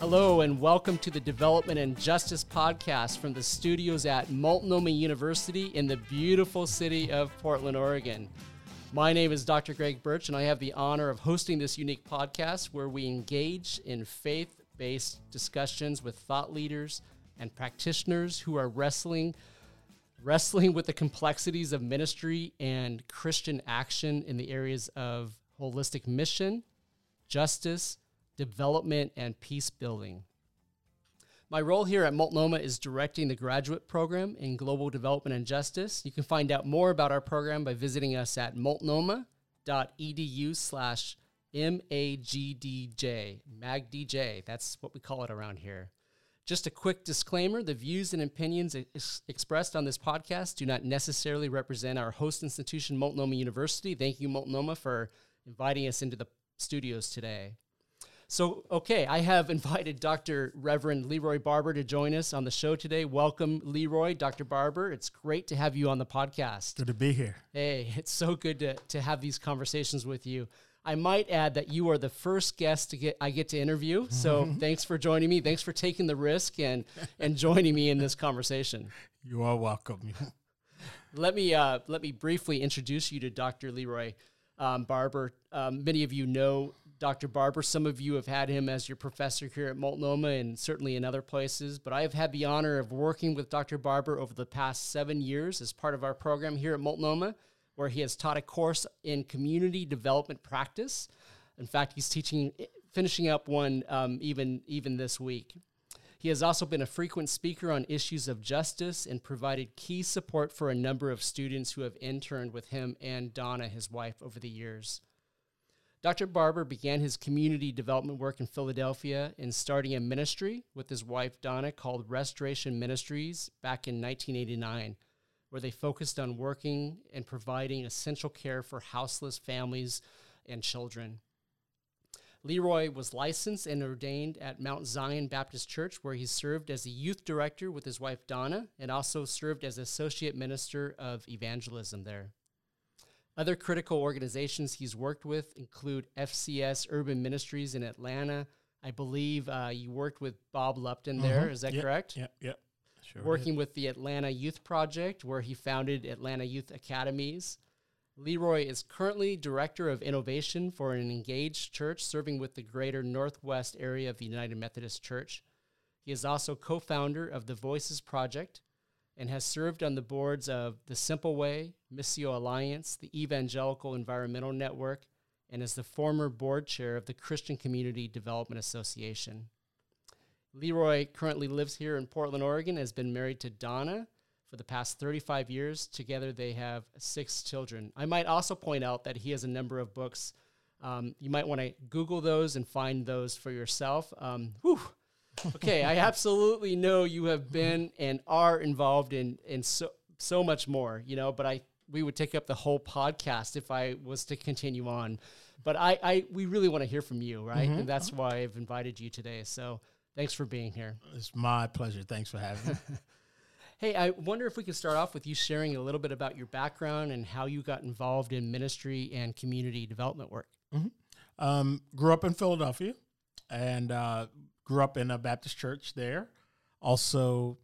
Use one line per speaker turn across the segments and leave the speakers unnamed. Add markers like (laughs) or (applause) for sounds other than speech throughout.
Hello, and welcome to the Development and Justice Podcast from the studios at Multnomah University in the beautiful city of Portland, Oregon. My name is Dr. Greg Birch, and I have the honor of hosting this unique podcast where we engage in faith based discussions with thought leaders and practitioners who are wrestling wrestling with the complexities of ministry and Christian action in the areas of holistic mission, justice, development, and peace building. My role here at Multnomah is directing the graduate program in global development and justice. You can find out more about our program by visiting us at multnomah.edu slash M-A-G-D-J, MAGDJ. That's what we call it around here. Just a quick disclaimer the views and opinions ex- expressed on this podcast do not necessarily represent our host institution, Multnomah University. Thank you, Multnomah, for inviting us into the studios today. So, okay, I have (laughs) invited Dr. Reverend Leroy Barber to join us on the show today. Welcome, Leroy, Dr. Barber. It's great to have you on the podcast.
Good to be here.
Hey, (laughs) it's so good to, to have these conversations with you. I might add that you are the first guest to get I get to interview. So (laughs) thanks for joining me. Thanks for taking the risk and and joining me in this conversation.
You are welcome.
let me uh, let me briefly introduce you to Dr. Leroy um, Barber. Um, many of you know Dr. Barber. Some of you have had him as your professor here at Multnomah and certainly in other places. But I have had the honor of working with Dr. Barber over the past seven years as part of our program here at Multnomah, where he has taught a course in community development practice. In fact, he's teaching, finishing up one um, even even this week. He has also been a frequent speaker on issues of justice and provided key support for a number of students who have interned with him and Donna, his wife, over the years. Dr. Barber began his community development work in Philadelphia in starting a ministry with his wife Donna called Restoration Ministries back in 1989, where they focused on working and providing essential care for houseless families and children. Leroy was licensed and ordained at Mount Zion Baptist Church, where he served as a youth director with his wife Donna and also served as associate minister of evangelism there. Other critical organizations he's worked with include FCS Urban Ministries in Atlanta. I believe uh, you worked with Bob Lupton there. Is that
Yep,
correct?
Yep, yep. Sure.
Working with the Atlanta Youth Project, where he founded Atlanta Youth Academies. Leroy is currently Director of Innovation for an engaged church serving with the greater Northwest area of the United Methodist Church. He is also co founder of the Voices Project and has served on the boards of The Simple Way, Missio Alliance, the Evangelical Environmental Network, and is the former board chair of the Christian Community Development Association. Leroy currently lives here in Portland, Oregon, has been married to Donna for the past 35 years. Together, they have six children. I might also point out that he has a number of books. Um, you might want to Google those and find those for yourself. Um, whew. Okay, I absolutely know you have been and are involved in in so so much more, you know. But I we would take up the whole podcast if I was to continue on. But I, I we really want to hear from you, right? And that's why I've invited you today. So thanks for being here.
It's my pleasure. Thanks for having me. (laughs)
Hey, I wonder if we could start off with you sharing a little bit about your background and how you got involved in ministry and community development work.
um, grew up in Philadelphia and uh, grew up in a Baptist church there. Also,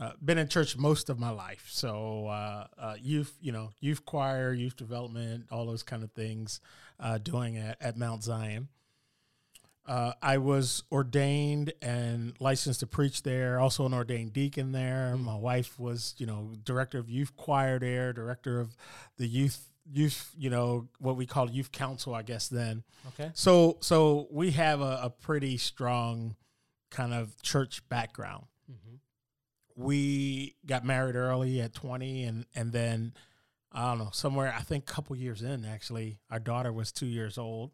uh, been in church most of my life. So, uh, uh, youth, you know, youth choir, youth development, all those kind of things, uh, doing at, at Mount Zion. Uh, I was ordained and licensed to preach there. Also, an ordained deacon there. My wife was, you know, director of youth choir there, director of the youth youth, you know, what we call youth council, I guess. Then,
Okay.
so so we have a, a pretty strong kind of church background. We got married early at twenty, and and then I don't know somewhere I think a couple years in actually, our daughter was two years old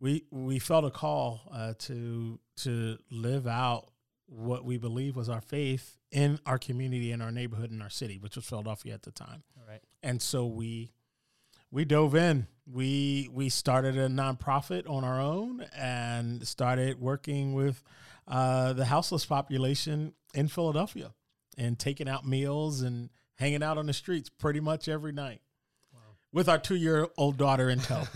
we we felt a call uh, to to live out what we believe was our faith in our community, in our neighborhood, in our city, which was Philadelphia at the time.
All right.
And so we we dove in. We we started a nonprofit on our own and started working with uh, the houseless population in Philadelphia and taking out meals and hanging out on the streets pretty much every night with our two year old daughter in tow. (laughs)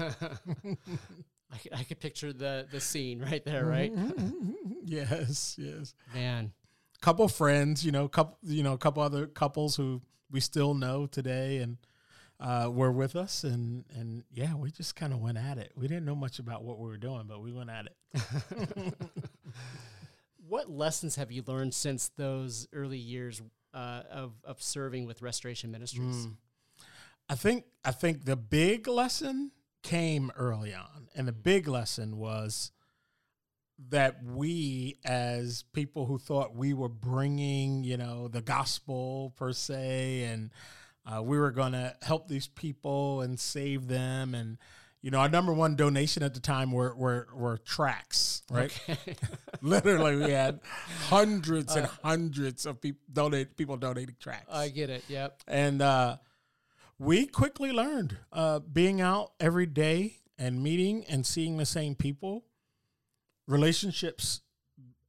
I, could- I could picture the the scene right there, mm-hmm, right? Mm-hmm, mm-hmm.
yes, yes.
Man,
Couple friends, you know, couple, you know, a couple other couples who we still know today, and uh, were with us, and and yeah, we just kind of went at it. We didn't know much about what we were doing, but we went at it. (laughs) (laughs)
what lessons have you learned since those early years uh, of of serving with Restoration Ministries?
Mm. I think I think the big lesson came early on, and the big lesson was that we, as people who thought we were bringing, you know, the gospel per se, and uh, we were going to help these people and save them, and you know, our number one donation at the time were were, were tracts, right?
Okay. (laughs)
Literally, we had hundreds and hundreds of people donate people donating tracts
I get it. Yep.
and uh, we quickly learned uh, being out every day and meeting and seeing the same people relationships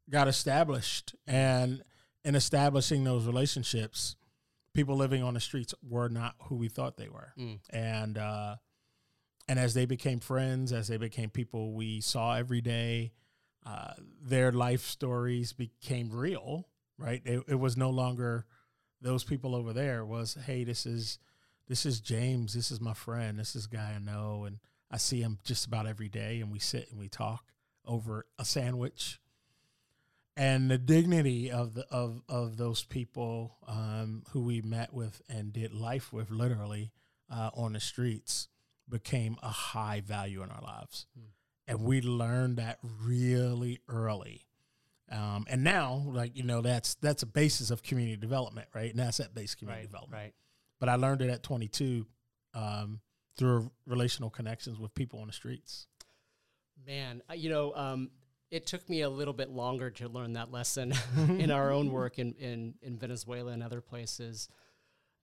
got established and in establishing those relationships people living on the streets were not who we thought they were.
Mm.
and uh, and as they became friends as they became people we saw every day uh, their life stories became real right? It, it was no longer those people over there was hey this is this is james. This is my friend. This is a guy i know. And i see him just about every day and we sit and we talk over a sandwich and the dignity of the of of those people um, who we met with and did life with literally uh, on the streets became a high value in our lives
Hmm.
and we learned that really early um, and now like you know that's that's a basis of community development right and asset based community
Right.
development
Right.
but i learned it at 22 um, through relational connections with people on the streets
Man, uh, you know, um, it took me a little bit longer to learn that lesson (laughs) in mm-hmm. our own work in, in, in Venezuela and other places.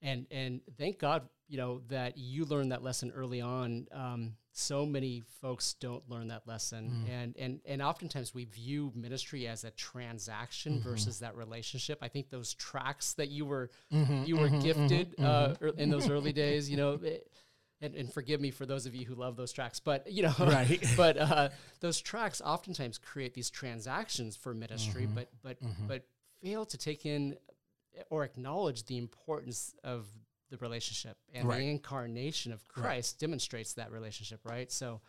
And, and thank God, you know, that you learned that lesson early on. Um, so many folks don't learn that lesson. Mm. And, and, and oftentimes we view ministry as a transaction mm-hmm. versus that relationship. I think those tracts that you were, mm-hmm, you were gifted uh, ear- in those early days, you know, it- and, and forgive me for those of you who love those tracts, but you know, (laughs)
Right. (laughs)
but uh, those tracts oftentimes create these transactions for ministry,
Mm-hmm.
but but but fail to take in or acknowledge the importance of the relationship and
Right.
the incarnation of Christ demonstrates that relationship, right? So,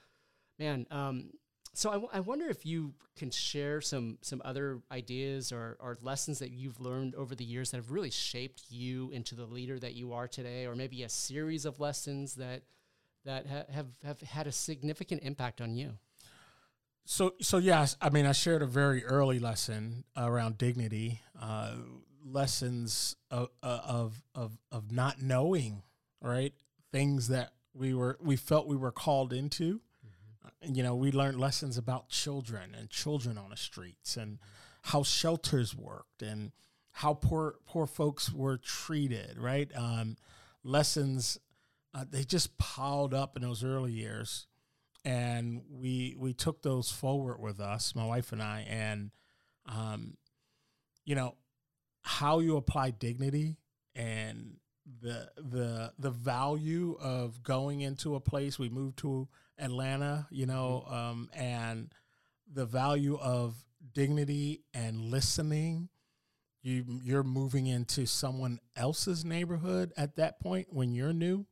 man, um, so I, w- I wonder if you can share some some other ideas or, or lessons that you've learned over the years that have really shaped you into the leader that you are today, or maybe a series of lessons that that ha- have have had a significant impact on you.
So, so yes, I mean, I shared a very early lesson around dignity, uh, lessons of, of of of not knowing, right? Things that we were we felt we were called into. You know, we learned lessons about children and children on the streets and how shelters worked and how poor poor folks were treated, right? Um, lessons uh, they just piled up in those early years and we we took those forward with us, my wife and I, and um, you know how you apply dignity and the the the value of going into a place. We moved to Atlanta, you know, um, and the value of dignity and listening. You you're moving into someone else's neighborhood at that point when you're new,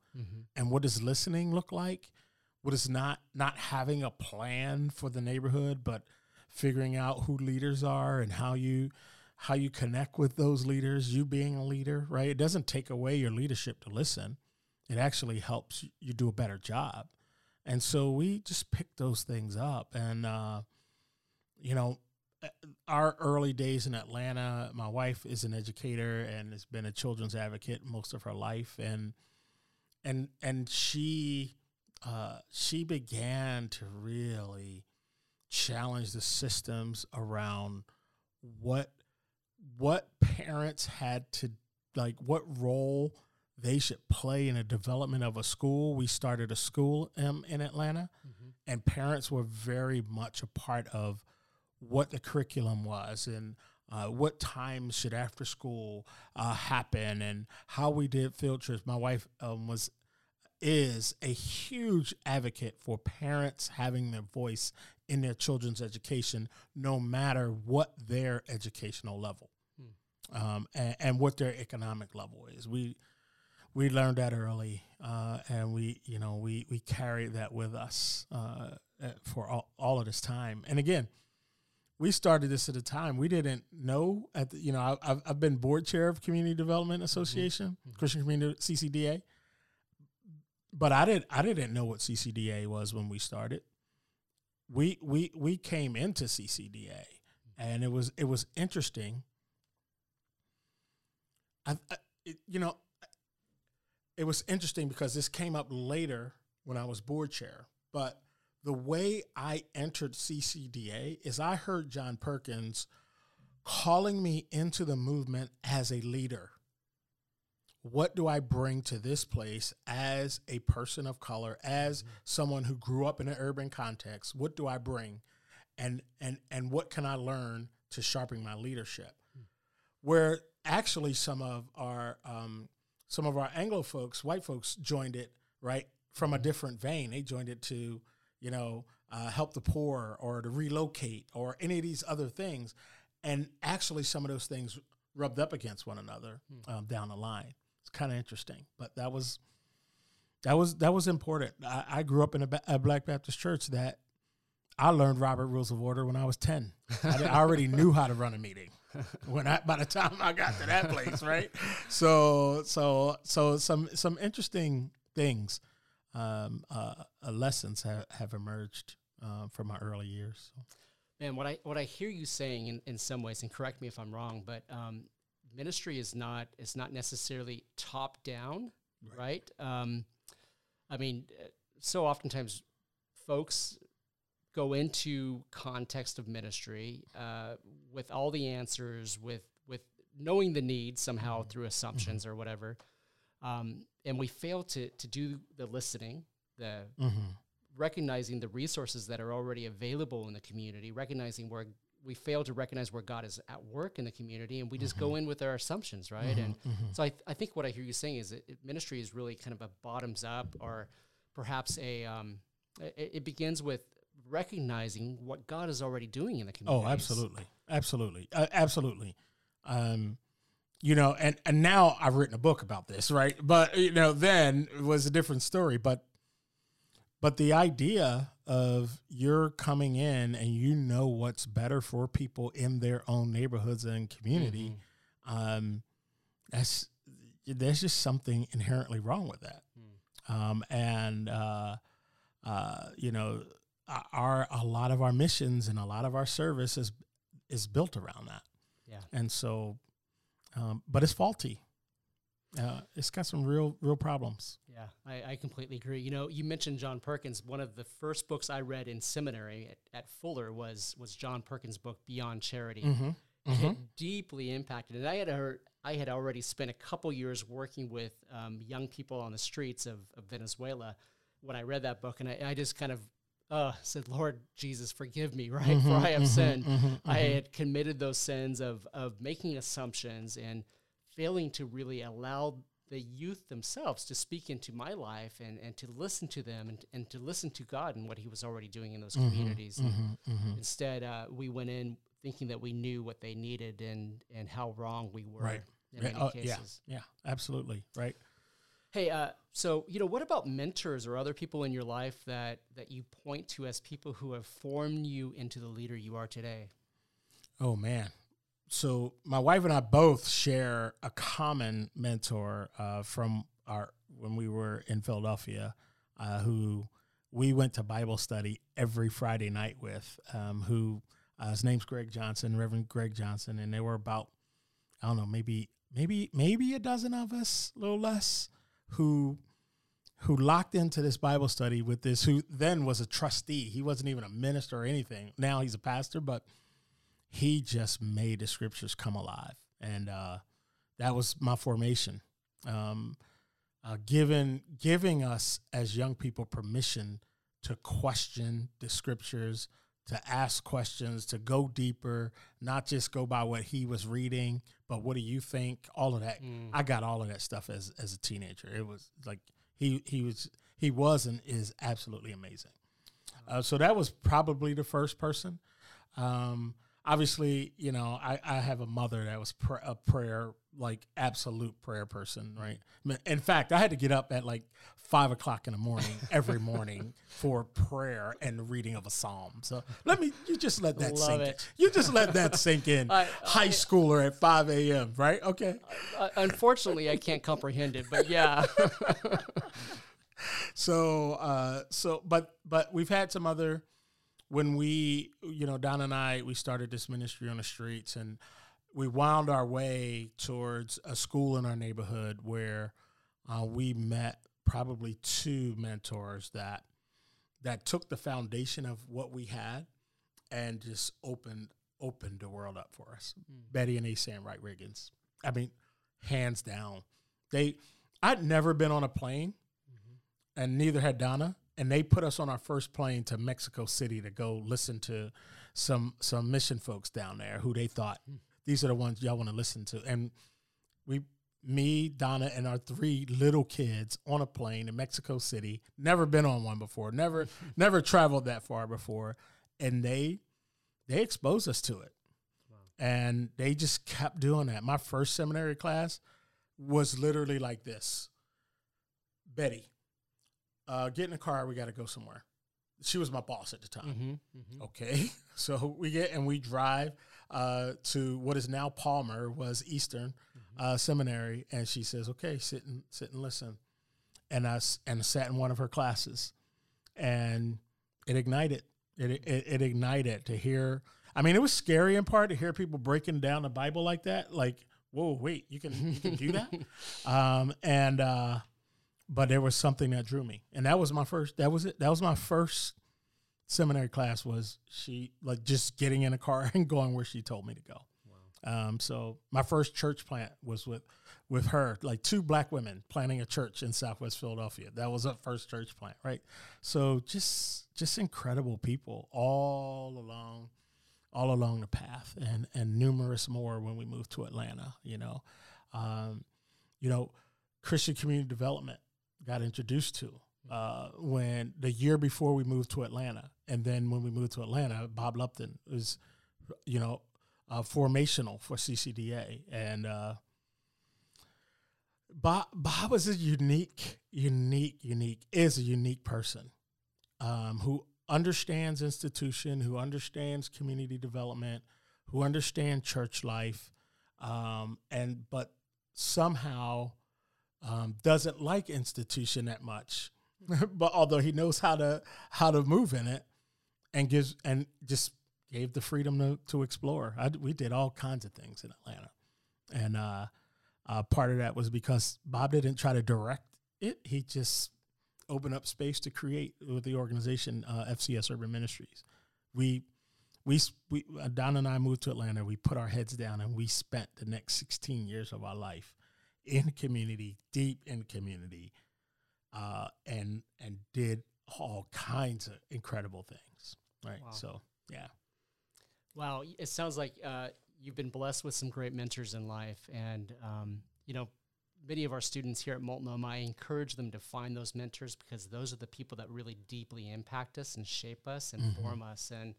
and what does listening look like? what is not not having a plan for the neighborhood but figuring out who leaders are and how you how you connect with those leaders you being a leader right? It doesn't take away your leadership to listen. It actually helps you do a better job and so we just picked those things up. And uh you know uh, our early days in Atlanta my wife is an educator and has been a children's advocate most of her life. And and and she uh, she began to really challenge the systems around what what parents had to like what role they should play in the development of a school. We started a school um, in Atlanta, and parents were very much a part of what the curriculum was and uh, what times should after school uh, happen and how we did field trips. My wife um, was is a huge advocate for parents having their voice in their children's education, no matter what their educational level hmm. um, and, and, what their economic level is. We we learned that early, uh, and we you know we we carry that with us uh, for all, all of this time. And again, we started this at a time we didn't know at the, you know I, have I've been board chair of Community Development mm-hmm. Association, mm-hmm. Christian Community CCDA, but I didn't I didn't know what CCDA was when we started. We we we came into CCDA, and it was it was interesting. I, I it, you know, it was interesting because this came up later when I was board chair, but the way I entered CCDA is I heard John Perkins calling me into the movement as a leader. What do I bring to this place as a person of color, as mm-hmm. someone who grew up in an urban context? What do I bring? And and and what can I learn to sharpen my leadership? Mm-hmm. Where actually some of our um, some of our Anglo folks, white folks, joined it right from a mm-hmm. different vein. They joined it to you know, uh, help the poor or to relocate or any of these other things. And actually, some of those things rubbed up against one another hmm. um, down the line. It's kind of interesting, but that was that was that was important. I, I grew up in a, a, Black Baptist church that I learned Robert Rules of Order when I was ten. I, I already knew how to run a meeting (laughs) when I by the time I got to that place, right? (laughs) So so so some some interesting things um, uh, uh, lessons have, have emerged uh, from my early years. So.
Man, what I what I hear you saying in, in some ways, and correct me if I'm wrong, but um, ministry is not is not necessarily top down, right? right? Um, I mean, so oftentimes folks go into context of ministry uh, with all the answers, with with knowing the need somehow mm-hmm. through assumptions mm-hmm. or whatever, um, and we fail to to do the listening, the mm-hmm. recognizing the resources that are already available in the community, recognizing where we fail to recognize where God is at work in the community, and we just mm-hmm. go in with our assumptions, right? Mm-hmm. And mm-hmm. so I, th- I think what I hear you saying is that ministry is really kind of a bottoms up, or perhaps a um, it, it, begins with recognizing what God is already doing in the community.
Oh, absolutely, absolutely, uh, absolutely. Um, you know, and and now I've written a book about this, right? But you know, then it was a different story. But but the idea of you're coming in and you know what's better for people in their own neighborhoods and community, mm-hmm. um, that's there's just something inherently wrong with that. Mm. Um, and uh, uh, you know, our a lot of our missions and a lot of our service is is built around that. Yeah. And so, um, but it's faulty. Uh, it's got some real, real problems.
Yeah, I, I, completely agree. You know, you mentioned John Perkins. One of the first books I read in seminary at, at Fuller was was John Perkins' book Beyond Charity. Mm-hmm. Mm-hmm. It deeply impacted, and I had heard, I had already spent a couple years working with um, young people on the streets of, of, Venezuela when I read that book, and I, I just kind of uh, said, Lord Jesus, forgive me, (laughs) right? Mm-hmm, For I have mm-hmm, sinned. Mm-hmm, I mm-hmm. had committed those sins of, of making assumptions and failing to really allow the youth themselves to speak into my life and, and to listen to them and, and to listen to God and what He was already doing in those mm-hmm, communities. Mm-hmm, Instead, uh, we went in thinking that we knew what they needed and, and how wrong we were right. in
right. many uh, cases. Yeah, yeah, absolutely. Right.
Hey, uh, so you know, what about mentors or other people in your life that that you point to as people who have formed you into the leader you are today?
Oh man, so my wife and I both share a common mentor uh, from our when we were in Philadelphia, uh, who we went to Bible study every Friday night with. Um, who uh, his name's Greg Johnson, Reverend Greg Johnson, and there were about I don't know, maybe maybe maybe a dozen of us, a little less who who locked into this Bible study with this, who then was a trustee. He wasn't even a minister or anything. Now he's a pastor, but he just made the scriptures come alive. And uh, that was my formation. Um, uh, giving giving us as young people permission to question the scriptures, to ask questions, to go deeper, not just go by what he was reading, but what do you think? All of that. Mm. I got all of that stuff as as a teenager. It was like he he was he was and is absolutely amazing. Uh, so that was probably the first person. Um, obviously, you know, I, I have a mother that was pr- a prayer, like absolute prayer person, right? In fact, I had to get up at like five o'clock in the morning (laughs) every morning for prayer and reading of a psalm. So let me, you just let that
Love
sink
it.
in. You just let that sink in. (laughs)
I-
High
I-
schooler at 5 a.m., right? Okay.
Uh, unfortunately, I can't comprehend it, but yeah. (laughs)
so uh so but but we've had some other when we you know don and i we started this ministry on the streets and we wound our way towards a school in our neighborhood where uh, we met probably two mentors that that took the foundation of what we had and just opened opened the world up for us. Betty and asan wright riggins. I mean hands down. They i'd never been on a plane and neither had Donna. And they put us on our first plane to Mexico City to go listen to some some mission folks down there who they thought hmm, these are the ones y'all want to listen to. And we, me, Donna, and our three little kids on a plane in Mexico City. Never been on one before. Never (laughs) never traveled that far before. And they they exposed us to it. And they just kept doing that. My first seminary class was literally like this. Betty, uh, get in the car. We got to go somewhere. She was my boss at the time.
hmm hmm
Okay, (laughs) so we get and we drive uh, to what is now Palmer was Eastern uh, Seminary, and she says, "Okay, sit and sit and listen." And I and sat in one of her classes, and it ignited. It, it it ignited to hear. I mean, it was scary in part to hear people breaking down the Bible like that. Like, whoa, wait, you can you can do that? (laughs) um, and uh, but there was something that drew me, and that was my first. That was it. That was my first seminary class. Was she like just getting in a car (laughs) and going where she told me to go? Um, so my first church plant was with with her, like two black women planting a church in Southwest Philadelphia. That was our first church plant, right? So just just incredible people all along all along the path, and and numerous more when we moved to Atlanta. You know, um, you know, Christian community development got introduced to uh, when the year before we moved to Atlanta, and then when we moved to Atlanta, Bob Lupton was, you know, uh, formational for CCDA, and uh, Bob Bob is a unique, unique, unique is a unique person um, who understands institution, who understands community development, who understands church life, um, and but somehow um, doesn't like institution that much. (laughs) but although he knows how to how to move in it, and gives and just gave the freedom to, to explore. I, we did all kinds of things in Atlanta, and uh, uh, part of that was because Bob didn't try to direct it; he just opened up space to create with the organization uh, FCS Urban Ministries. We we we uh, Don and I moved to Atlanta. We put our heads down and we spent the next 16 years of our life in community, deep in community, uh, and and did all kinds of incredible things. Right.
Wow.
So yeah.
Wow, it sounds like uh, you've been blessed with some great mentors in life, and um, you know, many of our students here at Multnomah, I encourage them to find those mentors because those are the people that really deeply impact us and shape us and
Mhm.
form us. And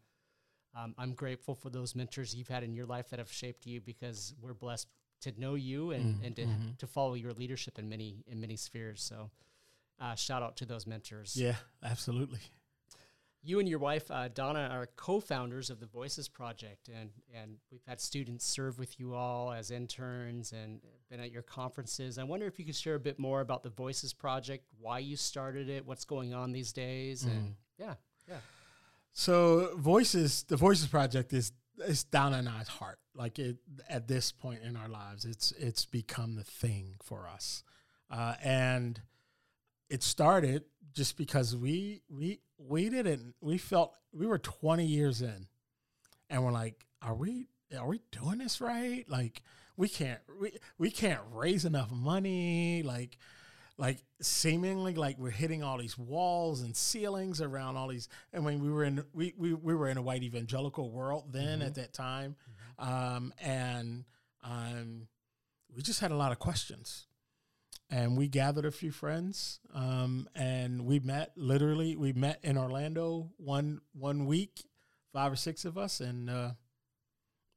um, I'm grateful for those mentors you've had in your life that have shaped you because we're blessed to know you and,
Mm,
and to,
mhm.
to follow your leadership in many in many spheres. So, uh, shout out to those mentors.
Yeah. Absolutely.
You and your wife uh, Donna are co-founders of the Voices Project, and and we've had students serve with you all as interns and been at your conferences. I wonder if you could share a bit more about the Voices Project, why you started it, what's going on these days, and yeah, yeah,
So voices, the Voices Project is is down in I's heart. Like it at this point in our lives, it's it's become the thing for us, uh, and it started just because we we we didn't we felt we were 20 years in, and we're like, are we are we doing this right? Like we can't we we can't raise enough money. Like like seemingly like we're hitting all these walls and ceilings around all these and when we were in we we, we were in a white evangelical world then at that time um, and um, we just had a lot of questions and we gathered a few friends, um, and we met. Literally, we met in Orlando one one week, five or six of us, and uh,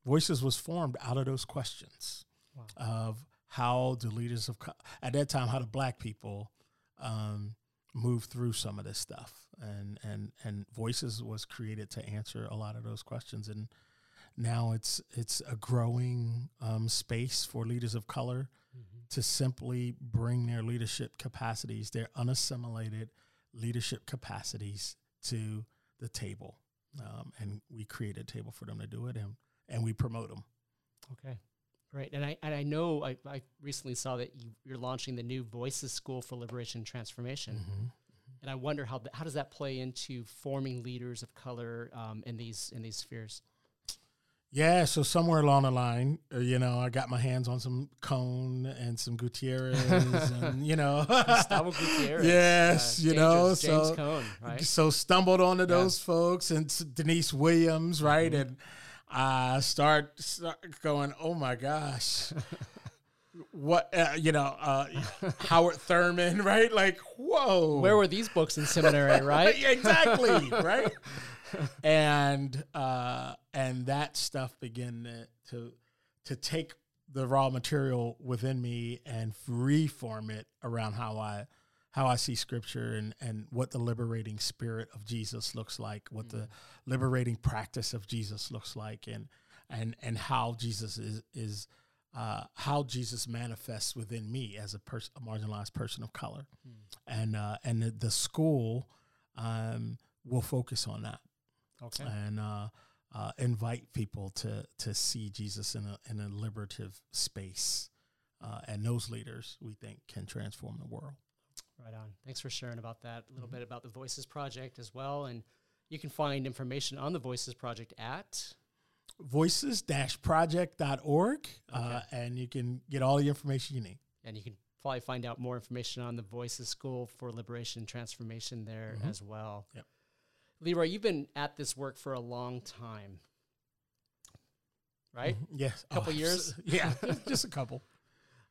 Voices was formed out of those questions wow. of how do leaders of at that time how do black people um, move through some of this stuff. And and and voices was created to answer a lot of those questions. And now it's it's a growing um, space for leaders of color mm-hmm. to simply bring their leadership capacities their unassimilated leadership capacities to the table. Um, and we create a table for them to do it and and we promote them
okay Right, and I and I know I, I recently saw that you, you're launching the new Voices School for Liberation and Transformation, mm-hmm. and I wonder how how does that play into forming leaders of color um, in these in these spheres.
Yeah, so somewhere along the line, uh, you know, I got my hands on some Cone and some Gutierrez, (laughs) and you know,
Gustavo Gutierrez.
Yes, uh, you know,
James so Cone, right?
so stumbled onto yeah. those folks and Denise Williams, right, mm-hmm. and I start, start going, oh my gosh. (laughs) what uh, you know uh, howard thurman (laughs) right? Like whoa.
Where were these books in seminary (laughs) right?
Exactly right? And uh, and that stuff began to, to to take the raw material within me and reform it around how i how I see scripture and, and what the liberating spirit of Jesus looks like, what mm-hmm. the liberating practice of Jesus looks like, and and and how Jesus is is uh, how Jesus manifests within me as a person, a marginalized person of color, mm. and uh, and the, the school um, will focus on that,
okay,
and uh, uh invite people to to see Jesus in a in a liberative space, uh, and those leaders we think can transform the world.
Right on. Thanks for sharing about that. A little mm-hmm. bit about the Voices Project as well. And you can find information on the Voices Project at
voices-project.org. Okay. Uh, and you can get all the information you need.
And you can probably find out more information on the Voices School for Liberation and Transformation there mm-hmm. as well.
Yep.
Leroy, you've been at this work for a long time, right?
Mm-hmm. Yes.
A couple oh, years? (laughs)
Yeah, just a couple.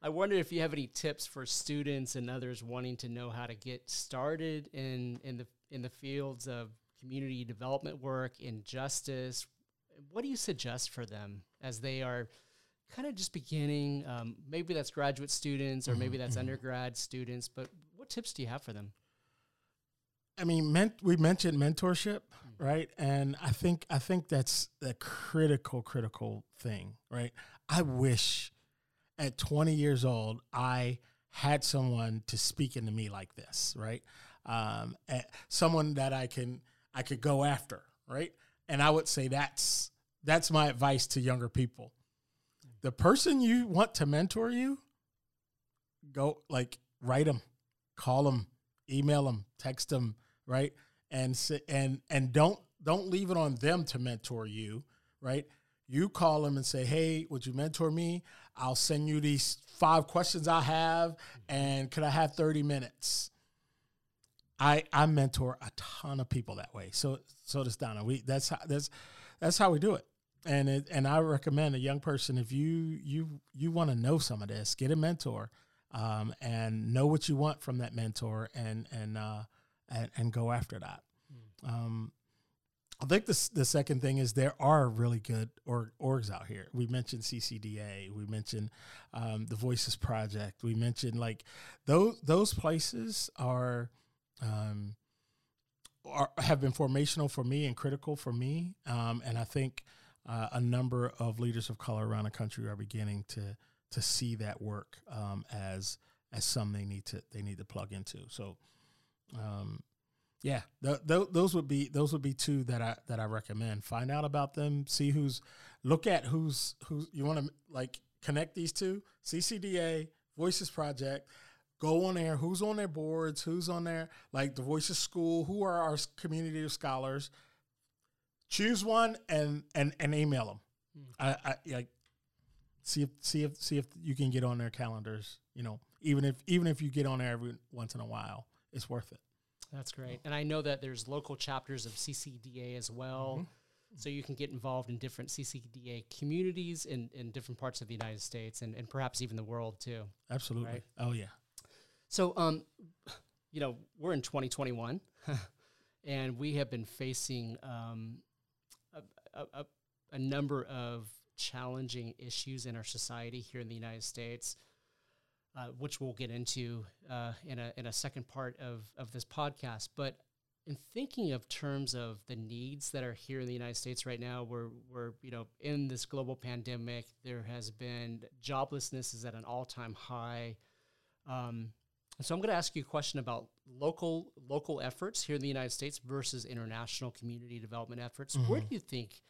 I wonder if you have any tips for students and others wanting to know how to get started in in the in the fields of community development work, injustice. What do you suggest for them as they are kind of just beginning? Um, maybe that's graduate students or maybe that's mm-hmm. undergrad students, but what tips do you have for them?
I mean, ment- we mentioned mentorship, mm-hmm. right? And I think I think that's a critical, critical thing, right? I wish at 20 years old, I had someone to speak into me like this, right? Um, someone that I can I could go after, right? And I would say that's that's my advice to younger people. The person you want to mentor you, go like write them, call them, email them, text them, right? And and and don't don't leave it on them to mentor you, right? You call them and say, "Hey, would you mentor me? I'll send you these five questions I have, and could I have thirty minutes?" I I mentor a ton of people that way. So so does Donna. We that's how that's that's how we do it. And it, and I recommend a young person if you you you want to know some of this, get a mentor, um, and know what you want from that mentor, and and uh, and, and go after that. Mm. Um, I think the the second thing is there are really good org, orgs out here. We mentioned CCDA, we mentioned um, the Voices Project, we mentioned like those those places are, um, are have been formational for me and critical for me, um, and I think uh, a number of leaders of color around the country are beginning to to see that work um, as as something they need to they need to plug into. So. Um, yeah, th- th- those would be those would be two that I that I recommend. Find out about them. See who's look at who's who's you want to like connect these two. CCDA Voices Project. Go on there. Who's on their boards? Who's on there? Like the Voices School. Who are our community of scholars? Choose one and and and email them. Hmm. I, I like see if see if see if you can get on their calendars. You know, even if even if you get on there every once in a while, it's worth it.
That's great. And I know that there's local chapters of CCDA as well. Mm-hmm. So you can get involved in different CCDA communities in, in different parts of the United States and, and perhaps even the world too.
Absolutely. Right? Oh, yeah.
So, um, you know, we're in 2021, (laughs) and we have been facing um, a, a, a, number of challenging issues in our society here in the United States, uh, which we'll get into uh, in a in a second part of of this podcast. But in thinking of terms of the needs that are here in the United States right now, we're we're you know in this global pandemic. There has been joblessness is at an all time high. Um, so I'm going to ask you a question about local local efforts here in the United States versus international community development efforts. Mm-hmm. Where do you think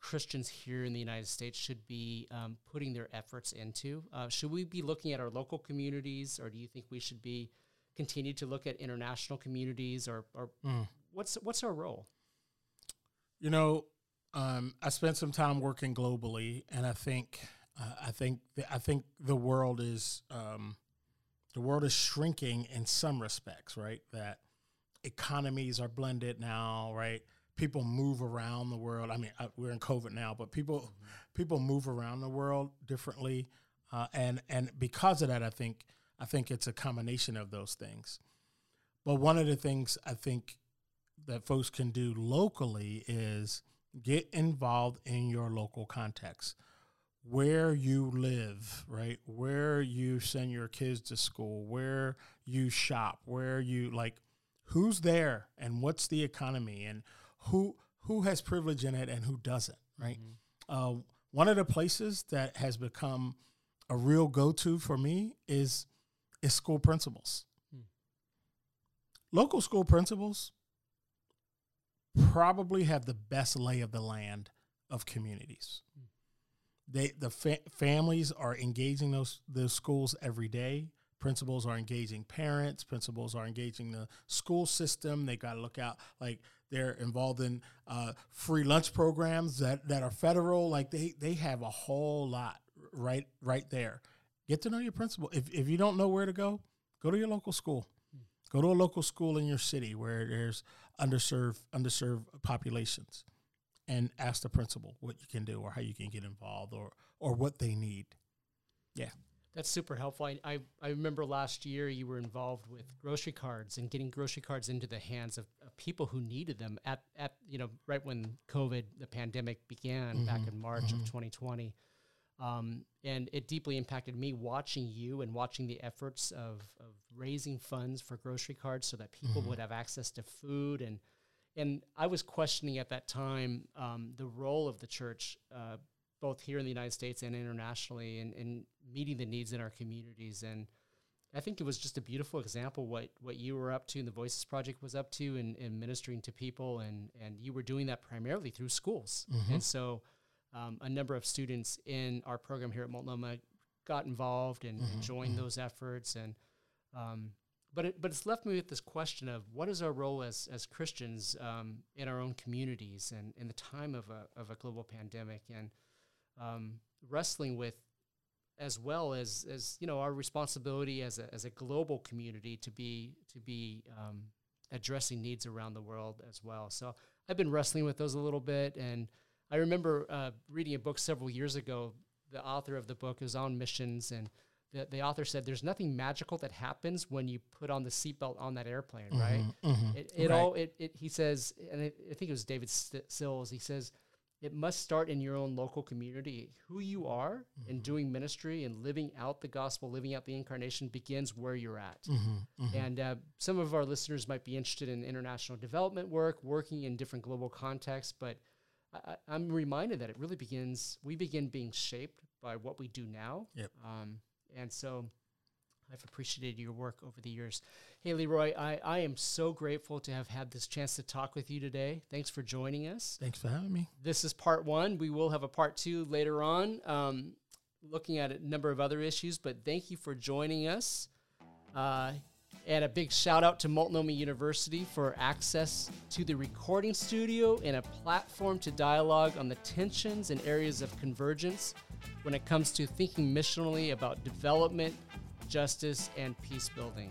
Christians here in the United States should be um, putting their efforts into? Uh, should we be looking at our local communities, or do you think we should be continue to look at international communities, or, or mm. what's what's our role?
You know, um, I spent some time working globally, and I think uh, I think I think the world is um, the world is shrinking in some respects, right? That economies are blended now, right? People move around the world. I mean, uh, we're in COVID now, but people people move around the world differently, uh, and and because of that, I think I think it's a combination of those things. But one of the things I think that folks can do locally is get involved in your local context where you live, right? Where you send your kids to school, where you shop, where you like who's there and what's the economy and who who has privilege in it and who doesn't, right? Mm-hmm. Uh, one of the places that has become a real go-to for me is is school principals. Hmm. Local school principals probably have the best lay of the land of communities. Hmm they the fa- families are engaging those those schools every day. Principals are engaging parents. Principals are engaging the school system. They got to look out like they're involved in uh, free lunch programs that, that are federal. Like they they have a whole lot right right there. Get to know your principal. If if you don't know where to go, go to your local school. Go to a local school in your city where there's underserved underserved populations and ask the principal what you can do or how you can get involved or or what they need. Yeah.
That's super helpful. I, I, I, remember last year you were involved with grocery cards and getting grocery cards into the hands of, of people who needed them at, at you know right when COVID the pandemic began mm-hmm. back in March mm-hmm. of 2020. Um, and it deeply impacted me watching you and watching the efforts of, of raising funds for grocery cards so that people mm-hmm. would have access to food and and I was questioning at that time um, the role of the church, uh, both here in the United States and internationally, and, in meeting the needs in our communities. And I think it was just a beautiful example what what you were up to and the Voices Project was up to in, in ministering to people, and and you were doing that primarily through schools. Mm-hmm. And so, um, a number of students in our program here at Multnomah got involved and, mm-hmm. and joined mm-hmm. those efforts, and um, but it, but it's left me with this question of what is our role as as Christians um, in our own communities and in the time of a of a global pandemic and um, wrestling with as well as as you know our responsibility as a as a global community to be to be um, addressing needs around the world as well. So I've been wrestling with those a little bit, and I remember uh, reading a book several years ago. The author of the book is on missions and the, the author said there's nothing magical that happens when you put on the seatbelt on that airplane, mm-hmm, right? Mm-hmm, it, it right. all it, it he says, and it, I think it was David Sills. He says it must start in your own local community. Who you are mm-hmm. and doing ministry and living out the gospel, living out the incarnation begins where you're at. Mm-hmm, mm-hmm. And uh, some of our listeners might be interested in international development work, working in different global contexts, but I, am reminded that it really begins. We begin being shaped by what we do now.
Yep.
Um, and so I've appreciated your work over the years. Hey, Leroy, I, I am so grateful to have had this chance to talk with you today. Thanks for joining us.
Thanks for having me.
This is part one. We will have a part two later on, um, looking at a number of other issues, but thank you for joining us. Uh, and a big shout out to Multnomah University for access to the recording studio and a platform to dialogue on the tensions and areas of convergence when it comes to thinking missionally about development, justice, and peace building.